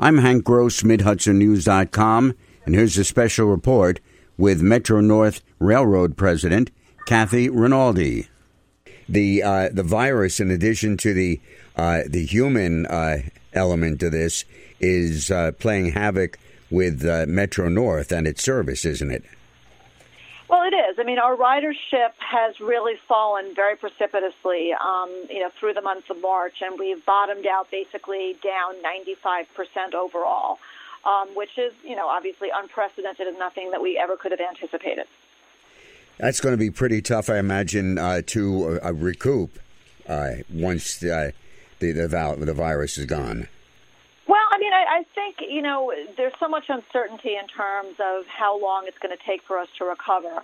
I'm Hank Gross, MidHudsonNews.com, and here's a special report with Metro North Railroad President Kathy Rinaldi. The uh, the virus, in addition to the uh, the human uh, element to this, is uh, playing havoc with uh, Metro North and its service, isn't it? Well, it is. I mean, our ridership has really fallen very precipitously, um, you know, through the month of March, and we've bottomed out basically down 95% overall, um, which is, you know, obviously unprecedented and nothing that we ever could have anticipated. That's going to be pretty tough, I imagine, uh, to uh, recoup uh, once uh, the the, the virus is gone. Well, I mean, I, I think you know there's so much uncertainty in terms of how long it's going to take for us to recover.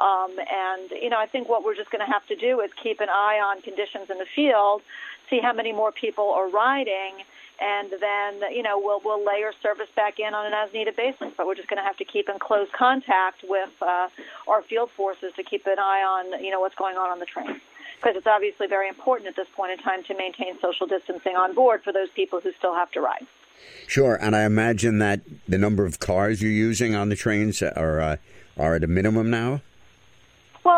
Um, and you know, I think what we're just going to have to do is keep an eye on conditions in the field, see how many more people are riding, and then you know we'll we'll layer service back in on an as needed basis. But we're just going to have to keep in close contact with uh, our field forces to keep an eye on you know what's going on on the train because it's obviously very important at this point in time to maintain social distancing on board for those people who still have to ride. Sure, and I imagine that the number of cars you're using on the trains are uh, are at a minimum now.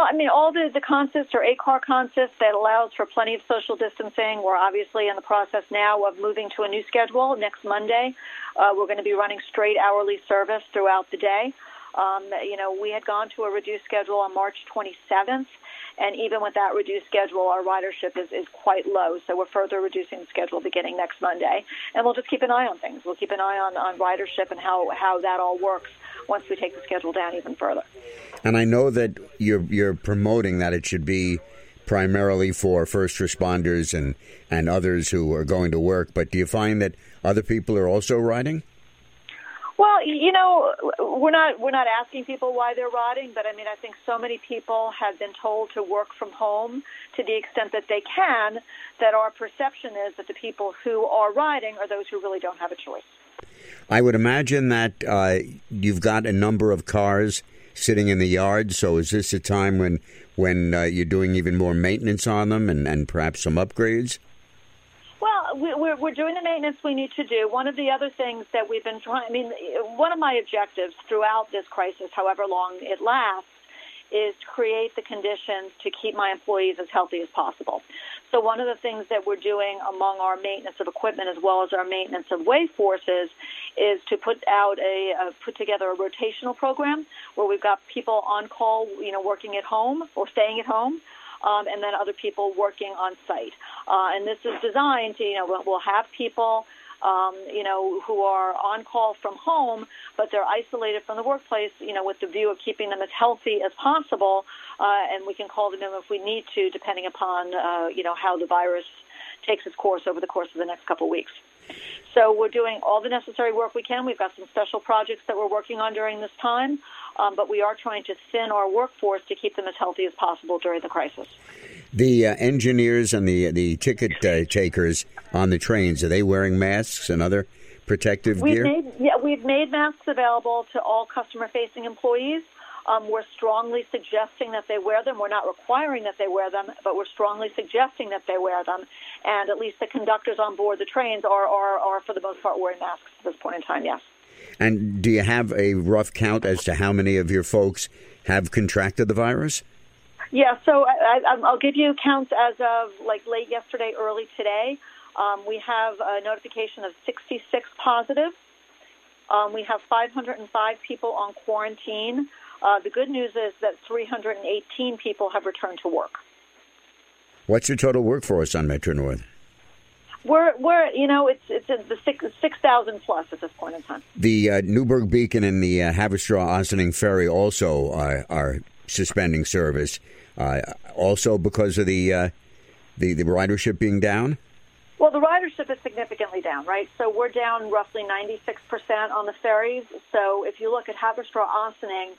I mean, all the, the consists are eight car consists that allows for plenty of social distancing. We're obviously in the process now of moving to a new schedule next Monday. Uh, we're going to be running straight hourly service throughout the day. Um, you know, we had gone to a reduced schedule on March 27th, and even with that reduced schedule, our ridership is, is quite low. So we're further reducing the schedule beginning next Monday. And we'll just keep an eye on things. We'll keep an eye on, on ridership and how, how that all works once we take the schedule down even further. And I know that you're, you're promoting that it should be primarily for first responders and, and others who are going to work. But do you find that other people are also riding? Well, you know, we're not we're not asking people why they're riding, but I mean, I think so many people have been told to work from home to the extent that they can. That our perception is that the people who are riding are those who really don't have a choice. I would imagine that uh, you've got a number of cars sitting in the yard. So is this a time when when uh, you're doing even more maintenance on them and, and perhaps some upgrades? Well, we're, we're doing the maintenance we need to do. One of the other things that we've been trying, I mean, one of my objectives throughout this crisis, however long it lasts, is to create the conditions to keep my employees as healthy as possible. So one of the things that we're doing among our maintenance of equipment as well as our maintenance of way forces is to put out a put together a rotational program where we've got people on call, you know, working at home or staying at home um, and then other people working on site. Uh, and this is designed to, you know, we'll have people, um, you know, who are on call from home, but they're isolated from the workplace, you know, with the view of keeping them as healthy as possible. Uh, and we can call them in if we need to, depending upon, uh, you know, how the virus takes its course over the course of the next couple of weeks. So we're doing all the necessary work we can. We've got some special projects that we're working on during this time, um, but we are trying to thin our workforce to keep them as healthy as possible during the crisis. The uh, engineers and the the ticket uh, takers on the trains are they wearing masks and other protective we've gear? Made, yeah, we've made masks available to all customer-facing employees. Um, we're strongly suggesting that they wear them. We're not requiring that they wear them, but we're strongly suggesting that they wear them. And at least the conductors on board the trains are, are, are for the most part, wearing masks at this point in time, yes. And do you have a rough count as to how many of your folks have contracted the virus? Yeah, so I, will give you counts as of like late yesterday, early today. Um, we have a notification of 66 positive. Um, we have 505 people on quarantine. Uh, the good news is that 318 people have returned to work. What's your total workforce on Metro North? We're, we're you know, it's it's the six six thousand plus at this point in time. The uh, Newburgh Beacon and the uh, Haverstraw Ossining Ferry also uh, are suspending service, also because of the, uh, the the ridership being down. Well, the ridership is significantly down, right? So we're down roughly 96% on the ferries. So if you look at Haverstraw Ossining,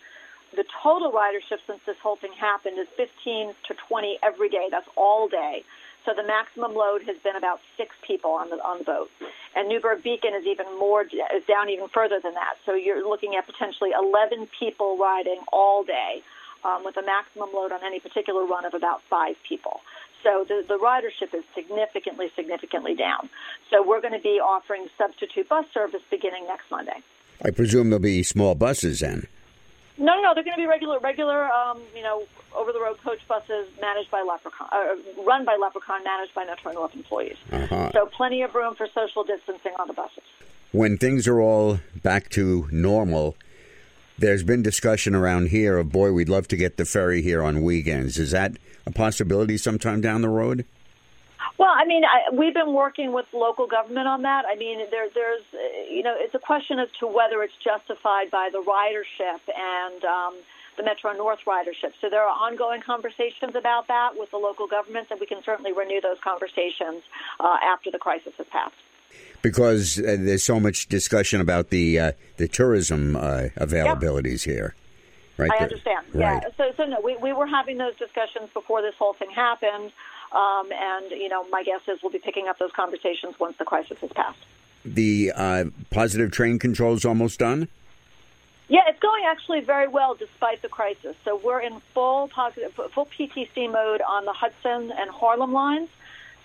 the total ridership since this whole thing happened is 15 to 20 every day. That's all day. So the maximum load has been about six people on the on the boat, and Newburgh Beacon is even more is down even further than that. So you're looking at potentially 11 people riding all day, um, with a maximum load on any particular run of about five people. So the, the ridership is significantly, significantly down. So we're going to be offering substitute bus service beginning next Monday. I presume there'll be small buses then. No, no, no. They're going to be regular, regular, um, you know, over-the-road coach buses managed by Leprechaun, uh, run by Leprechaun, managed by Metro North employees. Uh-huh. So plenty of room for social distancing on the buses. When things are all back to normal, there's been discussion around here of boy, we'd love to get the ferry here on weekends. Is that a possibility sometime down the road? Well, I mean, I, we've been working with local government on that. I mean, there, there's, uh, you know, it's a question as to whether it's justified by the ridership and um, the Metro North ridership. So there are ongoing conversations about that with the local governments, and we can certainly renew those conversations uh, after the crisis has passed. Because uh, there's so much discussion about the uh, the tourism uh, availabilities yep. here. Right I understand. Right. Yeah. So, so no, we, we were having those discussions before this whole thing happened. Um, and, you know, my guess is we'll be picking up those conversations once the crisis has passed. The uh, positive train control is almost done? Yeah, it's going actually very well despite the crisis. So we're in full positive, full PTC mode on the Hudson and Harlem lines,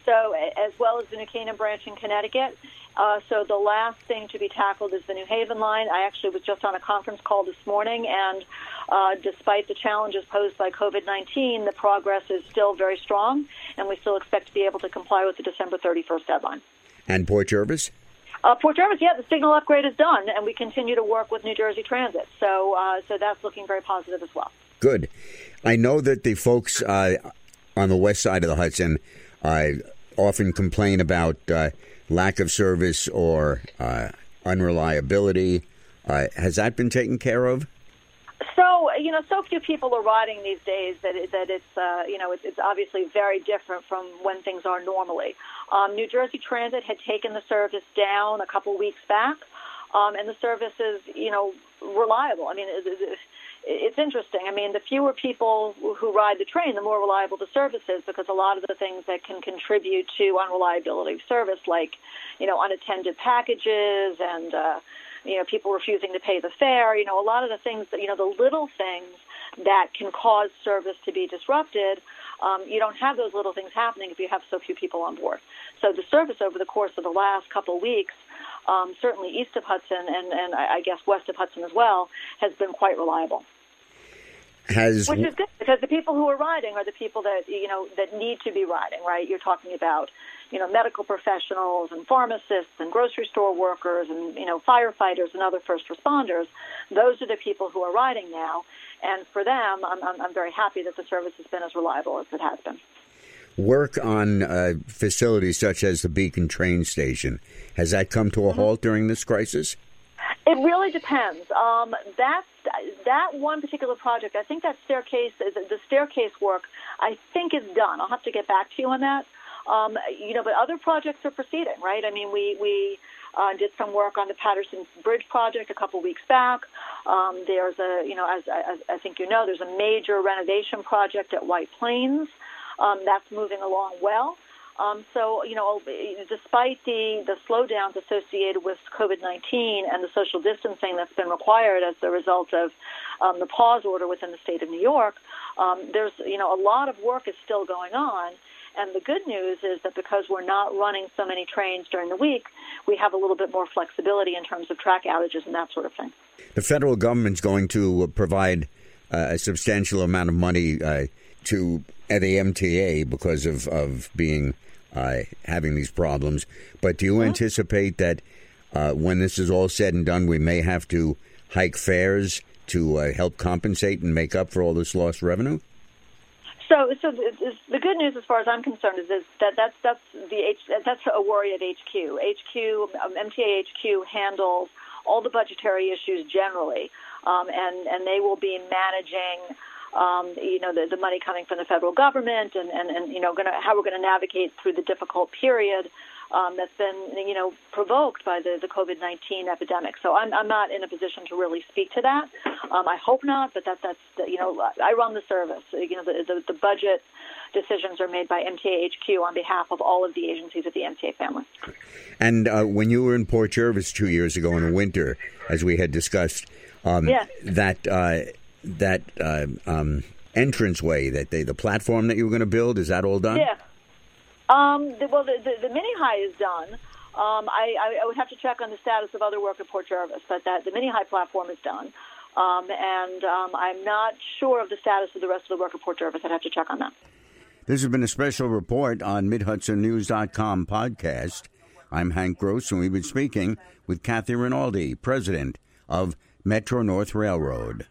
so as well as the New Canaan branch in Connecticut. Uh, so the last thing to be tackled is the New Haven line. I actually was just on a conference call this morning, and uh, despite the challenges posed by COVID-19, the progress is still very strong, and we still expect to be able to comply with the December 31st deadline. And Port Jervis? Uh, Port Jervis, yeah, the signal upgrade is done, and we continue to work with New Jersey Transit. So, uh, so that's looking very positive as well. Good. I know that the folks uh, on the west side of the Hudson uh, often complain about uh, lack of service or uh, unreliability. Uh, has that been taken care of? So you know, so few people are riding these days that it, that it's uh, you know it's, it's obviously very different from when things are normally. Um, New Jersey Transit had taken the service down a couple weeks back, um, and the service is you know reliable. I mean. It, it, it's interesting. I mean, the fewer people who ride the train, the more reliable the service is because a lot of the things that can contribute to unreliability of service, like, you know, unattended packages and, uh, you know, people refusing to pay the fare, you know, a lot of the things that, you know, the little things that can cause service to be disrupted, um, you don't have those little things happening if you have so few people on board. So the service over the course of the last couple of weeks um, certainly east of Hudson and, and I guess west of Hudson as well, has been quite reliable. Has which is good because the people who are riding are the people that you know that need to be riding. Right? You're talking about you know medical professionals and pharmacists and grocery store workers and you know firefighters and other first responders. Those are the people who are riding now, and for them, I'm, I'm, I'm very happy that the service has been as reliable as it has been work on uh, facilities such as the Beacon train station. Has that come to a mm-hmm. halt during this crisis? It really depends. Um, that that one particular project, I think that staircase, the staircase work, I think is done. I'll have to get back to you on that. Um, you know, but other projects are proceeding, right? I mean, we we uh, did some work on the Patterson Bridge project a couple weeks back. Um, there's a, you know, as, as I think you know, there's a major renovation project at White Plains. Um, that's moving along well. Um, so, you know, despite the, the slowdowns associated with COVID 19 and the social distancing that's been required as a result of um, the pause order within the state of New York, um, there's, you know, a lot of work is still going on. And the good news is that because we're not running so many trains during the week, we have a little bit more flexibility in terms of track outages and that sort of thing. The federal government's going to provide uh, a substantial amount of money uh, to at the MTA because of, of being uh, having these problems. But do you anticipate that uh, when this is all said and done, we may have to hike fares to uh, help compensate and make up for all this lost revenue? So, so the, the good news, as far as I'm concerned, is, is that that's that's the H, that's a worry at HQ. HQ, um, MTA HQ handles all the budgetary issues generally, um, and and they will be managing um, you know, the, the money coming from the federal government and, and, and you know, gonna, how we're going to navigate through the difficult period um, that's been, you know, provoked by the, the COVID-19 epidemic. So I'm, I'm not in a position to really speak to that. Um, I hope not, but that, that's, the, you know, I run the service. You know, the, the, the budget decisions are made by MTA HQ on behalf of all of the agencies of the MTA family. And uh, when you were in Port Jervis two years ago in the winter, as we had discussed, um, yes. that uh, that uh, um, entranceway that they the platform that you were going to build is that all done? Yeah. Um, the, well, the, the, the mini high is done. Um, I, I, I would have to check on the status of other work at Port Jervis, but that the mini high platform is done. Um, and um, I'm not sure of the status of the rest of the work at Port Jervis. I'd have to check on that. This has been a special report on MidHudsonNews.com podcast. I'm Hank Gross, and we've been speaking with Kathy Rinaldi, president of Metro North Railroad.